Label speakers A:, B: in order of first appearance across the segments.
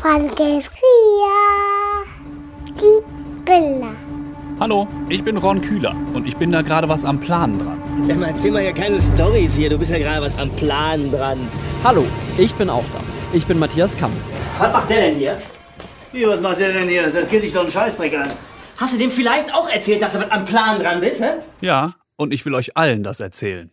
A: Folge 4. Die Billa.
B: Hallo, ich bin Ron Kühler und ich bin da gerade was am Planen dran.
C: Sag mal, erzähl mal ja keine Storys hier. Du bist ja gerade was am Plan dran.
D: Hallo, ich bin auch da. Ich bin Matthias Kamm.
C: Was macht der denn hier?
E: Wie, was macht der denn hier? Das geht dich doch einen Scheißdreck an.
C: Hast du dem vielleicht auch erzählt, dass du was am Plan dran bist, hä?
B: Ja, und ich will euch allen das erzählen.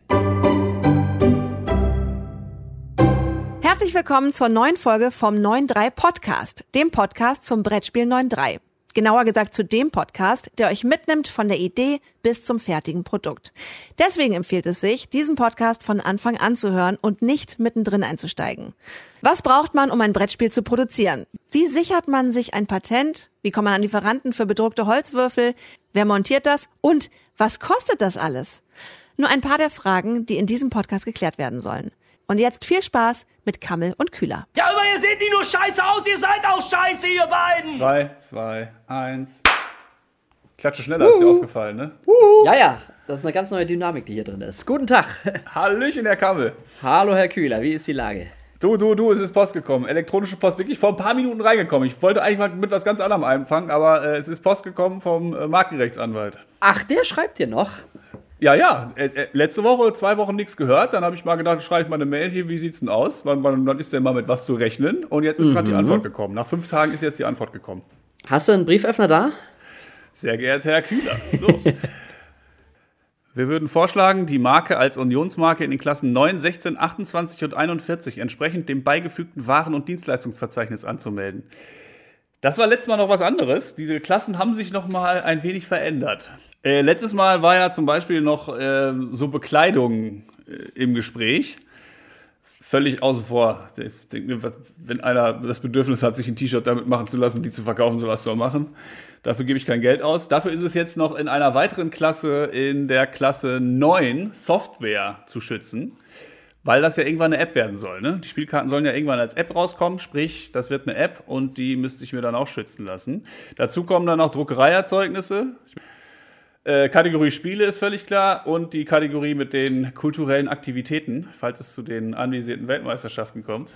F: Herzlich willkommen zur neuen Folge vom 9.3 Podcast, dem Podcast zum Brettspiel 9.3. Genauer gesagt zu dem Podcast, der euch mitnimmt von der Idee bis zum fertigen Produkt. Deswegen empfiehlt es sich, diesen Podcast von Anfang an zu hören und nicht mittendrin einzusteigen. Was braucht man, um ein Brettspiel zu produzieren? Wie sichert man sich ein Patent? Wie kommt man an Lieferanten für bedruckte Holzwürfel? Wer montiert das? Und was kostet das alles? Nur ein paar der Fragen, die in diesem Podcast geklärt werden sollen. Und jetzt viel Spaß mit Kammel und Kühler.
E: Ja, aber ihr seht nicht nur scheiße aus, ihr seid auch scheiße, ihr beiden!
B: 3, 2, 1. Klatsche schneller, ist dir aufgefallen, ne?
D: Ja, ja, das ist eine ganz neue Dynamik, die hier drin ist. Guten Tag.
B: Hallöchen, Herr Kammel.
D: Hallo, Herr Kühler, wie ist die Lage?
B: Du, du, du, es ist Post gekommen. Elektronische Post, wirklich vor ein paar Minuten reingekommen. Ich wollte eigentlich mal mit was ganz anderem anfangen, aber äh, es ist Post gekommen vom äh, Markenrechtsanwalt.
D: Ach, der schreibt dir noch?
B: Ja, ja, äh, äh, letzte Woche, zwei Wochen nichts gehört. Dann habe ich mal gedacht, schreibe ich mal eine Mail hier, wie sieht's denn aus? Wann, wann, wann ist denn mal mit was zu rechnen? Und jetzt ist gerade die Antwort gekommen. Nach fünf Tagen ist jetzt die Antwort gekommen.
D: Hast du einen Brieföffner da?
B: Sehr geehrter Herr Kühler. So. Wir würden vorschlagen, die Marke als Unionsmarke in den Klassen 9, 16, 28 und 41 entsprechend dem beigefügten Waren- und Dienstleistungsverzeichnis anzumelden. Das war letztes Mal noch was anderes. Diese Klassen haben sich noch mal ein wenig verändert. Äh, letztes Mal war ja zum Beispiel noch äh, so Bekleidung äh, im Gespräch. Völlig außen vor. Ich denke was- Wenn einer das Bedürfnis hat, sich ein T-Shirt damit machen zu lassen, die zu verkaufen, soll soll er machen. Dafür gebe ich kein Geld aus. Dafür ist es jetzt noch in einer weiteren Klasse, in der Klasse 9, Software zu schützen. Weil das ja irgendwann eine App werden soll. Ne? Die Spielkarten sollen ja irgendwann als App rauskommen, sprich, das wird eine App und die müsste ich mir dann auch schützen lassen. Dazu kommen dann noch Druckereierzeugnisse. Äh, Kategorie Spiele ist völlig klar und die Kategorie mit den kulturellen Aktivitäten, falls es zu den anvisierten Weltmeisterschaften kommt.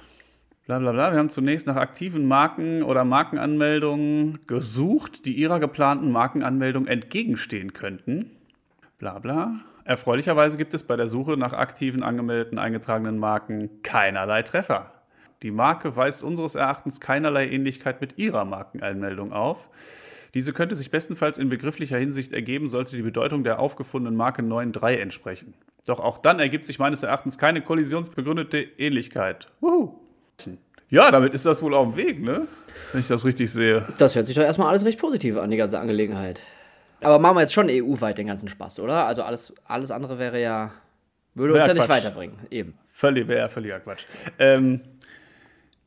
B: Bla bla bla. Wir haben zunächst nach aktiven Marken oder Markenanmeldungen gesucht, die ihrer geplanten Markenanmeldung entgegenstehen könnten. Bla bla. Erfreulicherweise gibt es bei der Suche nach aktiven, angemeldeten, eingetragenen Marken keinerlei Treffer. Die Marke weist unseres Erachtens keinerlei Ähnlichkeit mit ihrer Markenanmeldung auf. Diese könnte sich bestenfalls in begrifflicher Hinsicht ergeben, sollte die Bedeutung der aufgefundenen Marke 9.3 entsprechen. Doch auch dann ergibt sich meines Erachtens keine kollisionsbegründete Ähnlichkeit. Wuhu. Ja, damit ist das wohl auf dem Weg, ne? Wenn ich das richtig sehe.
D: Das hört sich doch erstmal alles recht positiv an, die ganze Angelegenheit. Aber machen wir jetzt schon EU-weit den ganzen Spaß, oder? Also alles, alles andere wäre ja. Würde uns
B: Wäre
D: ja nicht
B: Quatsch.
D: weiterbringen. Eben.
B: Völlig, wäre völliger Quatsch. Ähm,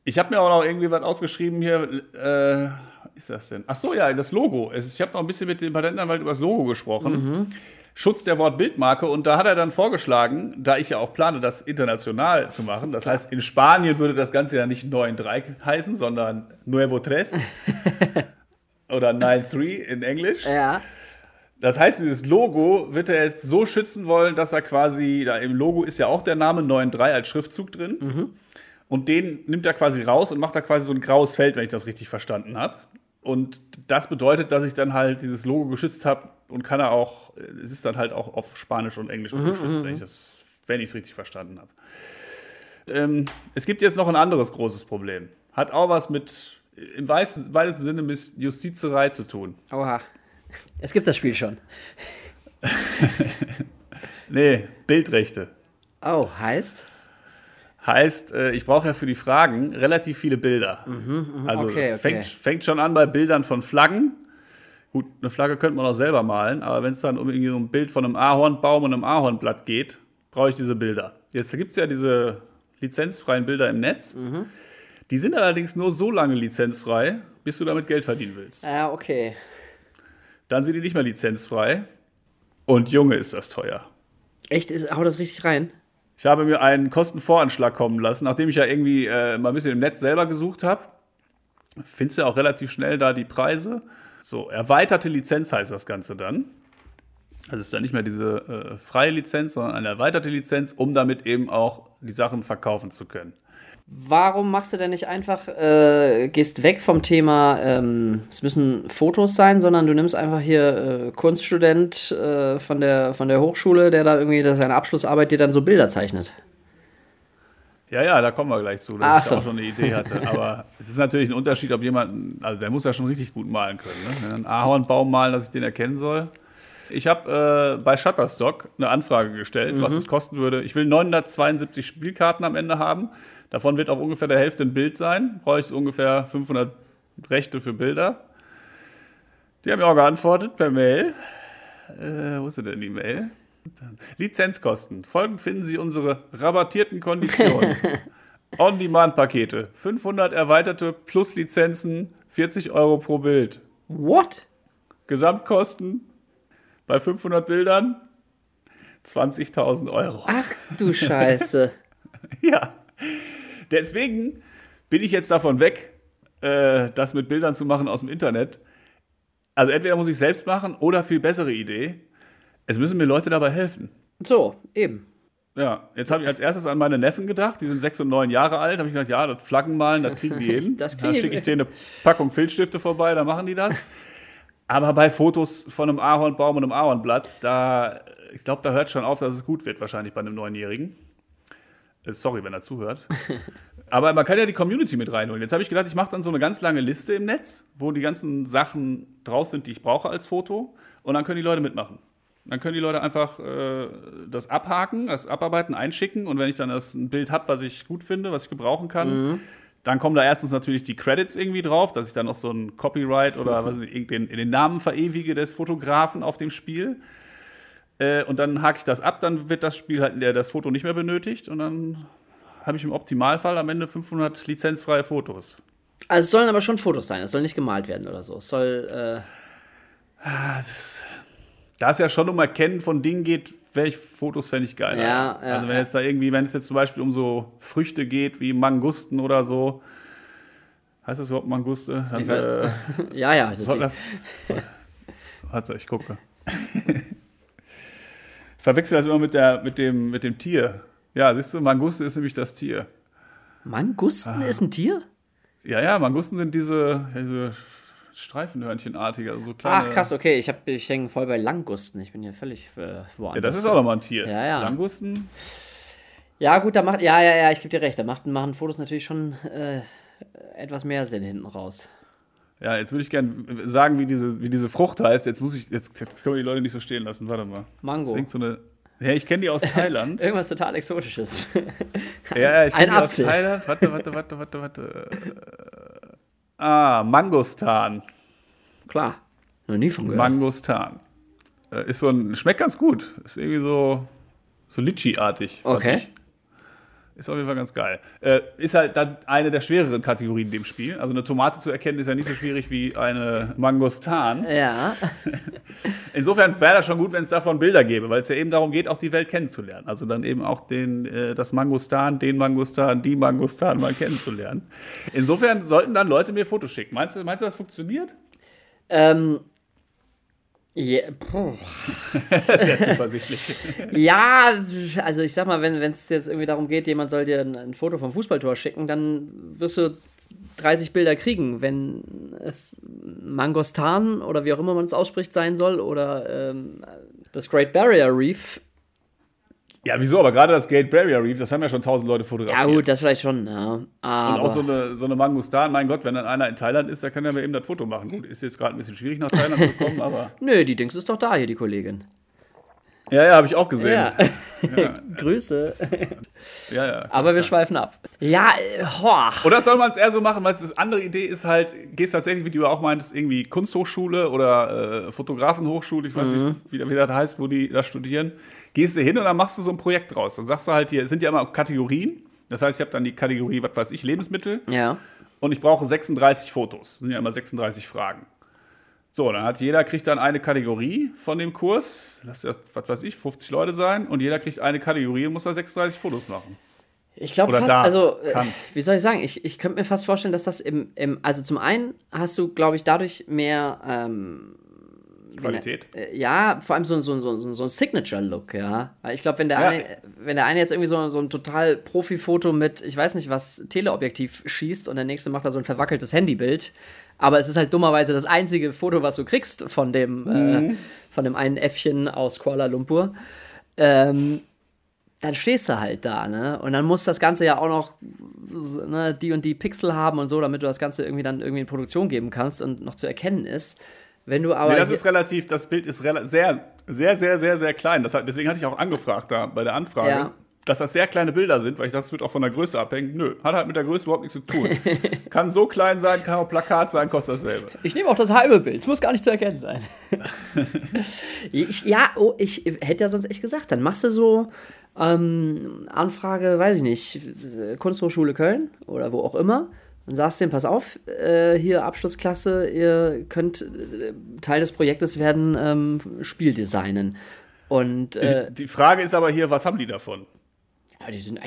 B: ich habe mir auch noch irgendwie was aufgeschrieben hier. Äh, was ist das denn? Ach so, ja, das Logo. Ich habe noch ein bisschen mit dem Patentanwalt über das Logo gesprochen. Schutz der Wortbildmarke. Und da hat er dann vorgeschlagen, da ich ja auch plane, das international zu machen. Das heißt, in Spanien würde das Ganze ja nicht 9.3 heißen, sondern Nuevo Tres. Oder 9.3 in Englisch.
D: Ja.
B: Das heißt, dieses Logo wird er jetzt so schützen wollen, dass er quasi, da im Logo ist ja auch der Name 9.3 als Schriftzug drin. Und den nimmt er quasi raus und macht da quasi so ein graues Feld, wenn ich das richtig verstanden habe. Und das bedeutet, dass ich dann halt dieses Logo geschützt habe und kann er auch, es ist dann halt auch auf Spanisch und Englisch geschützt, wenn ich das, wenn ich es richtig verstanden habe. Ähm, es gibt jetzt noch ein anderes großes Problem. Hat auch was mit, im weitesten, weitesten Sinne mit Justizerei zu tun.
D: Oha. Es gibt das Spiel schon.
B: Nee, Bildrechte.
D: Oh, heißt?
B: Heißt, äh, ich brauche ja für die Fragen relativ viele Bilder. also
D: okay, okay.
B: Fängt, fängt schon an bei Bildern von Flaggen. Gut, eine Flagge könnte man auch selber malen, aber wenn es dann um irgendwie so ein Bild von einem Ahornbaum und einem Ahornblatt geht, brauche ich diese Bilder. Jetzt gibt es ja diese lizenzfreien Bilder im Netz. Die sind allerdings nur so lange lizenzfrei, bis du damit Geld verdienen willst.
D: Ja, okay.
B: Dann sind die nicht mehr lizenzfrei. Und Junge, ist das teuer.
D: Echt? Ist, haut das richtig rein?
B: Ich habe mir einen Kostenvoranschlag kommen lassen, nachdem ich ja irgendwie äh, mal ein bisschen im Netz selber gesucht habe. Findest du auch relativ schnell da die Preise. So, erweiterte Lizenz heißt das Ganze dann. Also es ist dann nicht mehr diese äh, freie Lizenz, sondern eine erweiterte Lizenz, um damit eben auch die Sachen verkaufen zu können.
D: Warum machst du denn nicht einfach, äh, gehst weg vom Thema, ähm, es müssen Fotos sein, sondern du nimmst einfach hier äh, Kunststudent äh, von, der, von der Hochschule, der da irgendwie seine Abschlussarbeit dir dann so Bilder zeichnet.
B: Ja, ja, da kommen wir gleich zu, dass
D: Ach
B: ich da
D: so.
B: auch schon eine Idee hatte. Aber es ist natürlich ein Unterschied, ob jemand, also der muss ja schon richtig gut malen können. Ne? Wenn einen Ahornbaum malen, dass ich den erkennen soll. Ich habe äh, bei Shutterstock eine Anfrage gestellt, was es kosten würde. Ich will 972 Spielkarten am Ende haben. Davon wird auch ungefähr der Hälfte ein Bild sein. Brauche ich ungefähr 500 Rechte für Bilder. Die haben mir auch geantwortet per Mail. Äh, wo ist denn die Mail? Lizenzkosten. Folgend finden Sie unsere rabattierten Konditionen. On-Demand-Pakete. 500 erweiterte plus Lizenzen, 40 Euro pro Bild.
D: What?
B: Gesamtkosten bei 500 Bildern 20.000 Euro.
D: Ach du Scheiße.
B: Ja. Deswegen bin ich jetzt davon weg, äh, das mit Bildern zu machen aus dem Internet. Also entweder muss ich selbst machen oder viel bessere Idee. Es müssen mir Leute dabei helfen.
D: so, eben.
B: Ja, jetzt habe ich als erstes an meine Neffen gedacht, die sind sechs und neun Jahre alt. habe ich gedacht, ja, das Flaggen malen, das kriegen die hin.
D: Das kriegen
B: dann schicke ich denen eine Packung Filzstifte vorbei, dann machen die das. Aber bei Fotos von einem Ahornbaum und einem Ahornblatt, da, ich glaube, da hört schon auf, dass es gut wird, wahrscheinlich bei einem Neunjährigen. Äh, Sorry, wenn er zuhört. Aber man kann ja die Community mit reinholen. Jetzt habe ich gedacht, ich mache dann so eine ganz lange Liste im Netz, wo die ganzen Sachen draus sind, die ich brauche als Foto. Und dann können die Leute mitmachen. Dann können die Leute einfach äh, das abhaken, das abarbeiten, einschicken. Und wenn ich dann das ein Bild habe, was ich gut finde, was ich gebrauchen kann, dann kommen da erstens natürlich die Credits irgendwie drauf, dass ich dann noch so ein Copyright oder was den, den Namen verewige des Fotografen auf dem Spiel. Äh, und dann hake ich das ab, dann wird das Spiel halt, das Foto nicht mehr benötigt. Und dann habe ich im Optimalfall am Ende 500 lizenzfreie Fotos.
D: Also es sollen aber schon Fotos sein, es soll nicht gemalt werden oder so. Es soll, äh,
B: Da es ja schon um Erkennen von Dingen geht, welche Fotos fände ich geil.
D: Ja, ja,
B: also wenn
D: ja.
B: jetzt da irgendwie, wenn es jetzt zum Beispiel um so Früchte geht, wie Mangusten oder so, heißt das überhaupt Manguste? Dann, äh,
D: ja, ja.
B: soll das, soll, warte, ich gucke. Verwechsel das immer mit, der, mit, dem, mit dem Tier. Ja, siehst du, Manguste ist nämlich das Tier.
D: Mangusten ist ein Tier?
B: Ja, ja, Mangusten sind diese, diese Streifenhörnchenartige, also so kleine.
D: Ach krass, okay, ich, hab- ich hänge voll bei Langusten. Ich bin hier völlig äh, woanders.
B: Ja, das ist auch nochmal ein Tier.
D: Ja, ja.
B: Langusten,
D: Ja, gut, da macht, ja, ja, ja, ich gebe dir recht, da macht, machen Fotos natürlich schon äh, etwas mehr Sinn hinten raus.
B: Ja, jetzt würde ich gerne sagen, wie diese, wie diese Frucht heißt. Jetzt muss ich, jetzt, jetzt können wir die Leute nicht so stehen lassen. Warte mal.
D: Mango.
B: Das so eine. Ja, ich kenne die aus Thailand.
D: Irgendwas total Exotisches.
B: ja, ja, ich kenne die aus. Thailand. Warte, warte, warte, warte, warte. Äh, Ah, Mangostan.
D: Klar. Noch nie von gehört.
B: Mangostan. Äh, Ist so ein, schmeckt ganz gut. Ist irgendwie so, so Litchi-artig. fand
D: Okay.
B: ich. Ist auf jeden Fall ganz geil. Äh, ist halt dann eine der schwereren Kategorien in dem Spiel. Also eine Tomate zu erkennen ist ja nicht so schwierig wie eine Mangostan.
D: ja.
B: Insofern wäre das schon gut, wenn es davon Bilder gäbe, weil es ja eben darum geht, auch die Welt kennenzulernen. Also dann eben auch den, äh, das Mangostan, den Mangostan, die Mangostan mal kennenzulernen. Insofern sollten dann Leute mir Fotos schicken. Meinst du, meinst du das funktioniert?
D: Ähm. Ja, puh.
B: Sehr zuversichtlich.
D: ja, also ich sag mal, wenn es jetzt irgendwie darum geht, jemand soll dir ein, ein Foto vom Fußballtor schicken, dann wirst du 30 Bilder kriegen. Wenn es Mangostan oder wie auch immer man es ausspricht sein soll oder ähm, das Great Barrier Reef.
B: Ja, wieso? Aber gerade das Great Barrier Reef, das haben ja schon tausend Leute
D: Ja
B: fotografiert.
D: gut, das vielleicht schon, ja.
B: Und auch so eine, so eine Mangostan, mein Gott, wenn dann einer in Thailand ist, dann kann er mir eben das Foto machen. Gut, ist jetzt gerade ein bisschen schwierig nach Thailand zu kommen, aber.
D: nö, die Dings ist doch da hier, die Kollegin.
B: Ja, ja, habe ich auch gesehen.
D: Ja. Grüße.
B: ja. ja.
D: Aber wir schweifen ab. Ja, hoa.
B: Oder soll man es eher so machen, weißt du, das andere Idee ist halt, gehst tatsächlich, wie du auch meintest, irgendwie Kunsthochschule oder äh, Fotografenhochschule, ich weiß
D: Mhm.
B: nicht, wie, wie das heißt, wo die da studieren. Gehst du hin und dann machst du so ein Projekt draus. Dann sagst du halt hier, es sind ja immer Kategorien. Das heißt, ich habe dann die Kategorie, was weiß ich, Lebensmittel
D: Ja.
B: und ich brauche 36 Fotos. Das sind ja immer 36 Fragen. So, dann hat jeder kriegt dann eine Kategorie von dem Kurs. Lass ja, was weiß ich, 50 Leute sein und jeder kriegt eine Kategorie und muss da 36 Fotos machen.
D: Ich glaube fast,
B: darf,
D: also,
B: kann.
D: wie soll ich sagen, ich, ich könnte mir fast vorstellen, dass das im, im also zum einen hast du, glaube ich, dadurch mehr, ähm,
B: Qualität.
D: Äh, Ja, vor allem so, ein- so, so, so ein Signature-Look, ja. Ich glaube, wenn, der
B: Ja.
D: eine- wenn der eine jetzt irgendwie so, so ein total Profi-Foto mit, ich weiß nicht was, Teleobjektiv schießt und der nächste macht da so ein verwackeltes Handybild, aber es ist halt dummerweise das einzige Foto, was du kriegst von dem, äh, von dem einen Äffchen aus Kuala Lumpur, ähm, dann stehst du halt da, ne? Und dann muss das Ganze ja auch noch ne, die und die Pixel haben und so, damit du das Ganze irgendwie dann irgendwie in Produktion geben kannst und noch zu erkennen ist. Wenn du aber.
B: Nee, das ist relativ, das Bild ist sehr, sehr, sehr, sehr, sehr klein. Das deswegen hatte ich auch angefragt da bei der Anfrage,
D: Ja.
B: dass das sehr kleine Bilder sind, weil ich dachte, das wird auch von der Größe abhängen. Nö, hat halt mit der Größe überhaupt nichts zu tun. kann so klein sein, kann auch Plakat sein, kostet dasselbe.
D: Ich nehme auch das halbe Bild. Es muss gar nicht zu erkennen sein. ich, ja, oh, ich hätte ja sonst echt gesagt, dann machst du so ähm, Anfrage, weiß ich nicht, Kunsthochschule Köln oder wo auch immer. Und sagst denen, pass auf, äh, hier Abschlussklasse, ihr könnt äh, Teil des Projektes werden, ähm, Spiel designen. Und äh,
B: Die Frage ist aber hier, was haben die davon?
D: ja, die sind.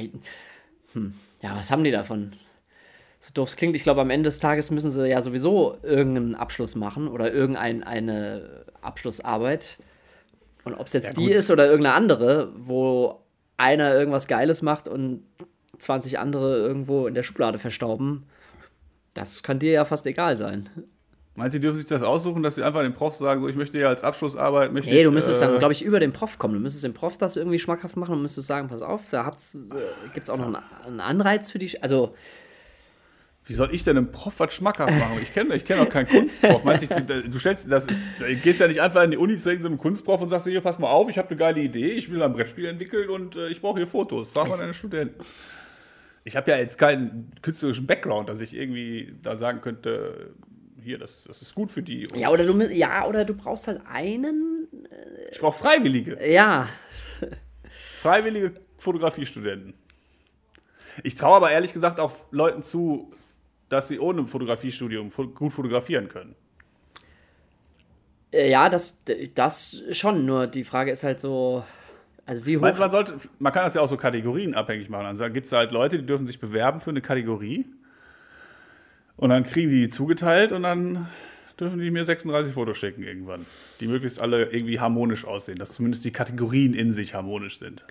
D: Hm, ja, was haben die davon? So doof es klingt, ich glaube, am Ende des Tages müssen sie ja sowieso irgendeinen Abschluss machen oder irgendeine Abschlussarbeit. Und ob es jetzt die
B: gut.
D: ist oder irgendeine andere, wo einer irgendwas Geiles macht und 20 andere irgendwo in der Schublade verstauben, das kann dir ja fast egal sein.
B: Meinst du, die dürfen sich das aussuchen, dass sie einfach dem Prof sagen, so, ich möchte ja als Abschlussarbeit. Möchte
D: Nee, du
B: ich,
D: müsstest
B: äh,
D: dann, glaube ich, über den Prof kommen. Du müsstest dem Prof das irgendwie schmackhaft machen und müsstest sagen, pass auf, da äh, gibt es auch noch einen, einen Anreiz für die. Sch- Also,
B: Wie soll ich denn einem Prof was schmackhaft machen? Ich kenne ich kenn auch keinen Kunstprof. Meinst du, ich- du stellst, das ist, du gehst ja nicht einfach in die Uni zu irgendeinem Kunstprof und sagst, hier, pass mal auf, ich habe eine geile Idee, ich will ein Brettspiel entwickeln und äh, ich brauche hier Fotos. Frag mal deine Studenten. Ich habe ja jetzt keinen künstlerischen Background, dass ich irgendwie da sagen könnte, hier, das, das ist gut für die. Und
D: ja, oder du, ja, oder du brauchst halt einen.
B: Ich brauche Freiwillige.
D: Ja,
B: Freiwillige Fotografiestudenten. Ich traue aber ehrlich gesagt auch Leuten zu, dass sie ohne Fotografiestudium fo- gut fotografieren können.
D: äh, ja, das, das schon. Nur die Frage ist halt so. Also, wie hoch.
B: Meinst du, man sollte, man kann das ja auch so Kategorien abhängig machen. Also da gibt es halt Leute, die dürfen sich bewerben für eine Kategorie. Und dann kriegen die die zugeteilt und dann dürfen die mir 36 Fotos schicken irgendwann. Die möglichst alle irgendwie harmonisch aussehen, dass zumindest die Kategorien in sich harmonisch sind.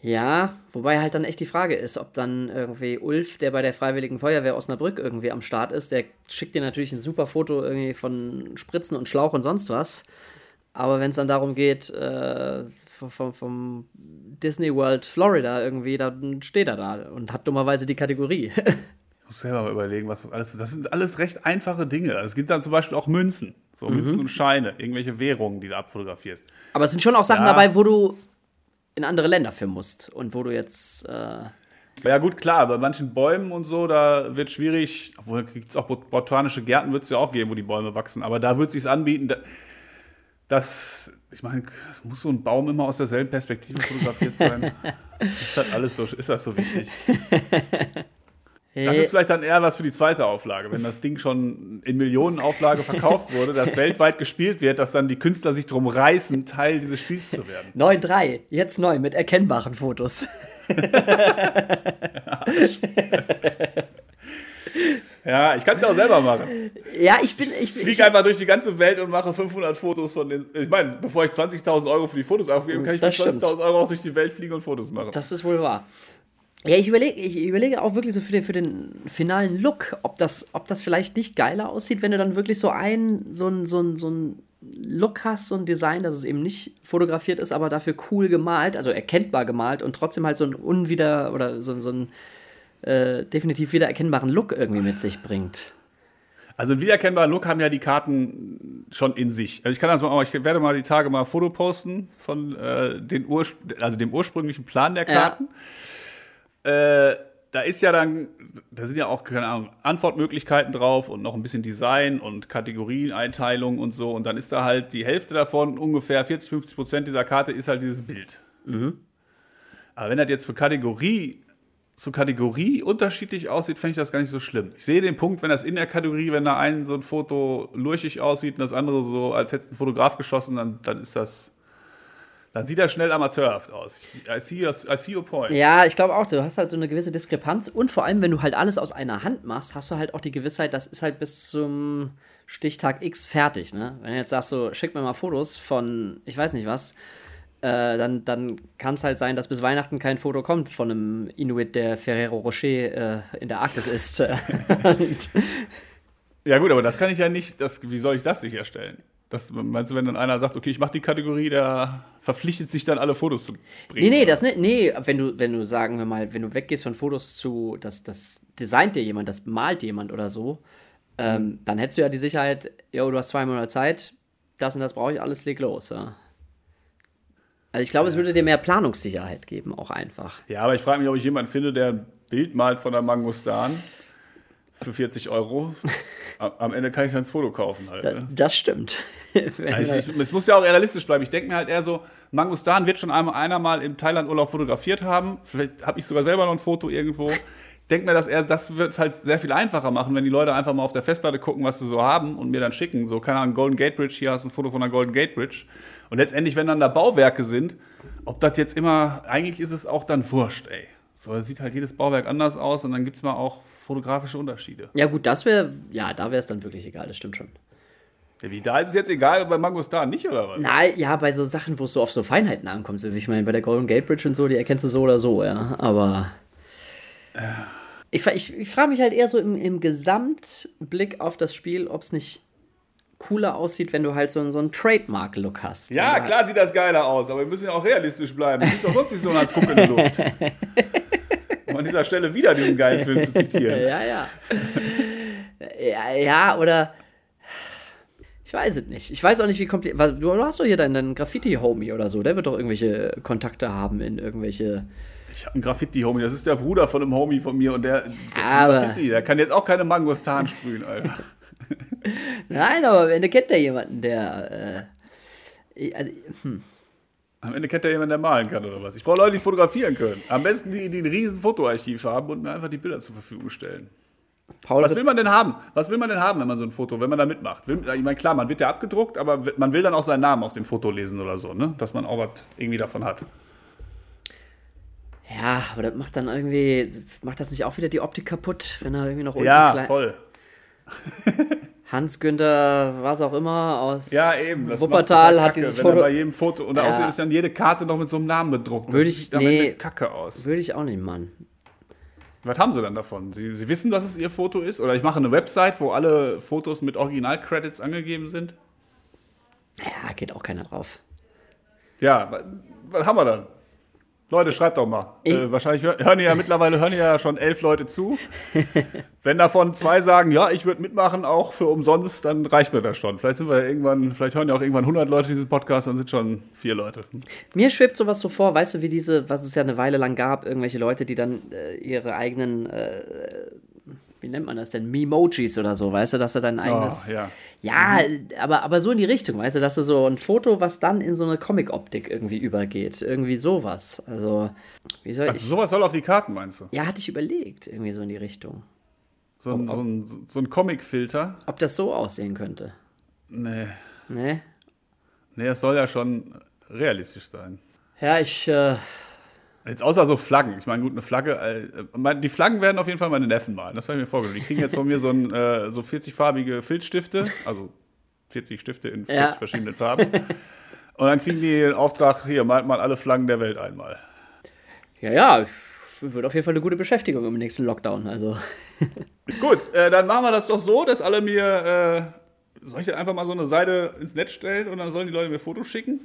D: Ja, wobei halt dann echt die Frage ist, ob dann irgendwie Ulf, der bei der Freiwilligen Feuerwehr Osnabrück irgendwie am Start ist, der schickt dir natürlich ein super Foto irgendwie von Spritzen und Schlauch und sonst was. Aber wenn es dann darum geht, äh, vom, vom, Disney World Florida irgendwie, dann steht er da und hat dummerweise die Kategorie.
B: Ich muss selber mal überlegen, was das alles ist. Das sind alles recht einfache Dinge. Es gibt dann zum Beispiel auch Münzen. So Münzen und Scheine, irgendwelche Währungen, die du abfotografierst.
D: Aber es sind schon auch Sachen
B: Ja.
D: dabei, wo du in andere Länder für musst und wo du jetzt. Äh,
B: Ja, gut, klar, bei manchen Bäumen und so, da wird schwierig, obwohl gibt es auch bot- botanische Gärten, wird es ja auch geben, wo die Bäume wachsen, aber da wird es sich anbieten, da- dass, ich meine, muss so ein Baum immer aus derselben Perspektive fotografiert sein. ist, das alles so, ist das so wichtig? Das ist vielleicht dann eher was für die zweite Auflage, wenn das Ding schon in Millionenauflage verkauft wurde, das weltweit gespielt wird, dass dann die Künstler sich drum reißen, Teil dieses Spiels zu werden.
D: 9.3, jetzt neu mit erkennbaren Fotos.
B: Ja, ich kann es ja auch selber machen.
D: Ja, ich bin. Ich,
B: fliege
D: ich,
B: einfach durch die ganze Welt und mache 500 Fotos von den. Ich meine, bevor ich 20.000 Euro für die Fotos aufgebe, kann ich für
D: Das stimmt.
B: 20.000 Euro auch durch die Welt fliegen und Fotos machen.
D: Das ist wohl wahr. Ja, ich überlege ich überlege auch wirklich so für den, für den finalen Look, ob das, ob das vielleicht nicht geiler aussieht, wenn du dann wirklich so ein, so ein, so ein, so ein Look hast, so ein Design, dass es eben nicht fotografiert ist, aber dafür cool gemalt, also erkennbar gemalt und trotzdem halt so ein unwieder oder so, so einen äh, definitiv wiedererkennbaren Look irgendwie mit sich bringt.
B: Also einen wiedererkennbaren Look haben ja die Karten schon in sich. Also ich kann das mal, ich werde mal die Tage mal ein Foto posten von äh, den Urspr also dem ursprünglichen Plan der Karten. Äh, da ist ja dann, da sind ja auch, keine Ahnung, Antwortmöglichkeiten drauf und noch ein bisschen Design und Kategorieneinteilung und so. Und dann ist da halt die Hälfte davon, ungefähr 40, 50 Prozent dieser Karte, ist halt dieses Bild. Aber wenn das jetzt für Kategorie zu Kategorie unterschiedlich aussieht, fände ich das gar nicht so schlimm. Ich sehe den Punkt, wenn das in der Kategorie, wenn da ein so ein Foto lurchig aussieht und das andere so, als hätte es ein Fotograf geschossen, dann, dann ist das, Dann sieht er schnell amateurhaft aus. I see, your, I see your point.
D: Ja, ich glaube auch, du hast halt so eine gewisse Diskrepanz und vor allem, wenn du halt alles aus einer Hand machst, hast du halt auch die Gewissheit, das ist halt bis zum Stichtag X fertig, ne? Wenn du jetzt sagst, so, schick mir mal Fotos von, ich weiß nicht was, äh, dann, dann kann es halt sein, dass bis Weihnachten kein Foto kommt von einem Inuit, der Ferrero Rocher äh, in der Arktis ist.
B: Ja gut, aber das kann ich ja nicht, das, wie soll ich das sicherstellen? Das, meinst du, wenn dann einer sagt, okay, ich mache die Kategorie, der verpflichtet sich dann alle Fotos zu bringen?
D: Nee, nee,
B: oder?
D: das nicht. Nee, wenn du, wenn du, sagen wir mal, wenn du weggehst von Fotos zu, das, das designt dir jemand, das malt jemand oder so, ähm, dann hättest du ja die Sicherheit, jo, du hast zwei Monate Zeit, das und das brauche ich, alles leg los, ja. Also ich glaube, es würde dir mehr Planungssicherheit geben, auch einfach.
B: Ja, aber ich frage mich, ob ich jemanden finde, der ein Bild malt von der Mangostan für 40 Euro. Am- Ende kann ich dann das Foto kaufen halt. Ne?
D: das stimmt.
B: Also ich, ich, es muss ja auch realistisch bleiben. Ich denke mir halt eher so, Mangostan wird schon einmal einer mal im Thailand-Urlaub fotografiert haben. Vielleicht habe ich sogar selber noch ein Foto irgendwo. Denke mir, dass er das wird halt sehr viel einfacher machen, wenn die Leute einfach mal auf der Festplatte gucken, was sie so haben und mir dann schicken. So, keine Ahnung, Golden Gate Bridge, hier hast du ein Foto von der Golden Gate Bridge. Und letztendlich, wenn dann da Bauwerke sind, ob das jetzt immer, eigentlich ist es auch dann wurscht, ey. So, da sieht halt jedes Bauwerk anders aus und dann gibt es mal auch fotografische Unterschiede.
D: ja, gut, das wäre, ja, da wäre es dann wirklich egal, das stimmt schon.
B: Ja, wie, da ist es jetzt egal, bei Mangostan nicht, oder was?
D: Na, ja, bei so Sachen, wo es so auf so Feinheiten ankommt. Ich meine, bei der Golden Gate Bridge und so, die erkennst du so oder so, ja. Aber. Ich, ich, ich frage mich halt eher so im, im Gesamtblick auf das Spiel, ob es nicht cooler aussieht, wenn du halt so, einen- so einen Trademark-Look hast.
B: Ja,
D: du
B: klar sieht das geiler aus, aber wir müssen ja auch realistisch bleiben. Du bist doch sonst nicht so als Guck in die Luft. Um an dieser Stelle wieder diesen geilen Film zu zitieren.
D: Ja, ja. ja, ja, oder. Ich weiß es nicht. Ich weiß auch nicht, wie kompliziert. Du hast doch hier deinen, deinen Graffiti-Homie oder so. Der wird doch irgendwelche Kontakte haben in irgendwelche.
B: Ich habe einen Graffiti-Homie, das ist der Bruder von einem Homie von mir und der, der
D: Aber-
B: Graffiti, der kann jetzt auch keine Mangostan sprühen, Alter.
D: Nein, aber am Ende kennt der jemanden, der. Äh, also,
B: Am Ende kennt er jemanden, der malen kann oder was. Ich brauche Leute, die fotografieren können. Am besten die, die ein riesen Fotoarchiv haben und mir einfach die Bilder zur Verfügung stellen.
D: Paul
B: Was will man denn haben? Was will man denn haben, wenn man so ein Foto, wenn man da mitmacht? Will, ich meine, klar, man wird ja abgedruckt, aber man will dann auch seinen Namen auf dem Foto lesen oder so, ne? Dass man auch was irgendwie davon hat.
D: Ja, aber das macht dann irgendwie. Macht das nicht auch wieder die Optik kaputt, wenn er irgendwie noch unten
B: Ja,
D: klein-
B: voll.
D: Hans Günther, was auch immer, aus
B: Ja, eben. Das
D: Wuppertal hat dieses Foto.
B: bei jedem Foto und
D: Ja.
B: außerdem ist dann jede Karte noch mit so einem Namen bedruckt.
D: Würde
B: das
D: ich-
B: sieht
D: nee.
B: Kacke aus.
D: Würde ich auch nicht machen.
B: Was haben sie dann davon? Sie, sie wissen, dass es ihr Foto ist? Oder ich mache eine Website, wo alle Fotos mit Original-Credits angegeben sind?
D: Ja, geht auch keiner drauf.
B: Ja, wa- was haben wir dann? Leute, schreibt doch mal. Äh, wahrscheinlich hör- hören ja mittlerweile hören ja schon elf Leute zu. Wenn davon zwei sagen, ja, ich würde mitmachen, auch für umsonst, dann reicht mir das schon. Vielleicht sind wir ja irgendwann, vielleicht hören ja auch irgendwann 100 Leute diesen Podcast, dann sind schon vier Leute.
D: Mir schwebt sowas so vor, weißt du, wie diese, was es ja eine Weile lang gab, irgendwelche Leute, die dann äh, ihre eigenen, äh, wie nennt man das denn, Memojis oder so, weißt du, dass er dein eigenes.
B: Oh, ja.
D: Ja, aber, aber so in die Richtung, weißt du, dass du so ein Foto, was dann in so eine Comic-Optik irgendwie übergeht. Irgendwie sowas. Also, wie soll
B: Also
D: ich.
B: sowas soll auf die Karten, meinst du?
D: Ja, hatte ich überlegt, irgendwie so in die Richtung.
B: So ein, so ein, so ein Comic-Filter?
D: Ob das so aussehen könnte.
B: Nee.
D: Ne?
B: Nee, es soll ja schon realistisch sein.
D: Ja, ich. Äh,
B: Jetzt außer so Flaggen. Ich meine, gut, eine Flagge. Äh, die Flaggen werden auf jeden Fall meine Neffen malen. Das habe ich mir vorgestellt. Die kriegen jetzt von mir so, ein, äh, so 40-farbige Filzstifte. Also 40 Stifte in 40
D: Ja.
B: verschiedenen Farben. Und dann kriegen die den Auftrag, hier, malt mal alle Flaggen der Welt einmal.
D: ja, ja, wird auf jeden Fall eine gute Beschäftigung im nächsten Lockdown. Also.
B: Gut, äh, dann machen wir das doch so, dass alle mir. Äh, soll ich einfach mal so eine Seite ins Netz stellen und dann sollen die Leute mir Fotos schicken?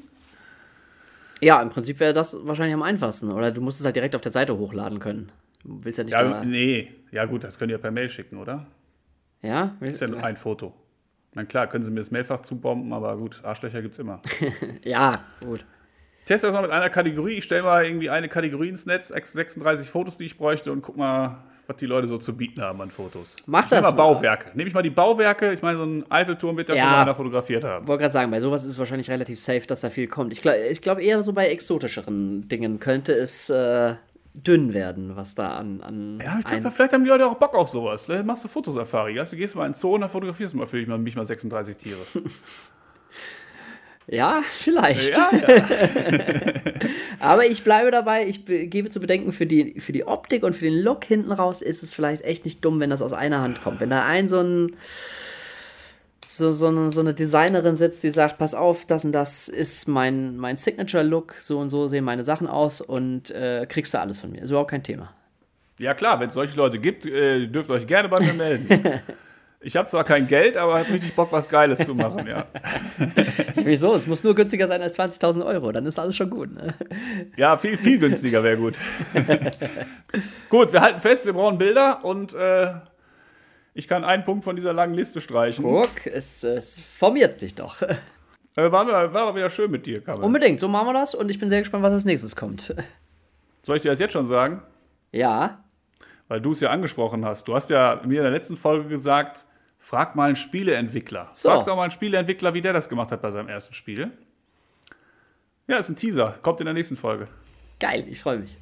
D: Ja, im Prinzip wäre das wahrscheinlich am einfachsten. Oder du musst es halt direkt auf der Seite hochladen können. Du willst ja nicht
B: Ja,
D: da.
B: nee. Ja, gut, das könnt ihr per Mail schicken, oder?
D: Ja?
B: Ist ja nur ein Foto. Na klar, können sie mir das Mailfach zubomben, aber gut, Arschlöcher gibt's immer.
D: Ja, gut.
B: teste das mal mit einer Kategorie. Ich stelle mal irgendwie eine Kategorie ins Netz, 36 Fotos, die ich bräuchte und guck mal, was die Leute so zu bieten haben an Fotos.
D: Mach
B: Ich
D: das
B: mal
D: mal.
B: Bauwerke. Nehme ich mal die Bauwerke. Ich meine, so ein Eiffelturm wird ja,
D: Ja.
B: schon mal einer fotografiert haben.
D: Wollte gerade sagen, bei sowas ist es wahrscheinlich relativ safe, dass da viel kommt. Ich glaube glaub eher so bei exotischeren Dingen könnte es äh, dünn werden, was da an. an
B: Ja, glaub, vielleicht haben die Leute auch Bock auf sowas. Vielleicht machst du Fotosafari. Weißt du, gehst mal in den Zoo und dann fotografierst du mal für dich mal, mich mal 36 Tiere.
D: Ja, vielleicht.
B: Ja, ja.
D: Aber ich bleibe dabei, ich be gebe zu bedenken, für die, für die Optik und für den Look hinten raus ist es vielleicht echt nicht dumm, wenn das aus einer Hand kommt. Wenn da ein so ein so, so, eine, so eine Designerin sitzt, die sagt, pass auf, das und das ist mein, mein Signature-Look, so und so sehen meine Sachen aus und äh, kriegst du alles von mir. Ist überhaupt kein Thema.
B: ja klar, wenn es solche Leute gibt, äh, dürft ihr euch gerne bei mir melden. Ich habe zwar kein Geld, aber habe richtig Bock, was Geiles zu machen, ja.
D: Wieso? Es muss nur günstiger sein als 20.000 Euro, dann ist alles schon gut. Ne?
B: Ja, viel, viel günstiger wäre gut. gut, wir halten fest, wir brauchen Bilder und äh, ich kann einen Punkt von dieser langen Liste streichen.
D: Guck, es, es formiert sich doch.
B: Äh, war, war, war aber wieder schön mit dir, Karin.
D: Unbedingt, so machen wir das und ich bin sehr gespannt, was als nächstes kommt.
B: Soll ich dir das jetzt schon sagen?
D: Ja,
B: Weil du es ja angesprochen hast. Du hast ja mir in der letzten Folge gesagt, frag mal einen Spieleentwickler.
D: So.
B: Frag doch mal einen Spieleentwickler, wie der das gemacht hat bei seinem ersten Spiel. Ja, ist ein Teaser. Kommt in der nächsten Folge.
D: geil, ich freue mich.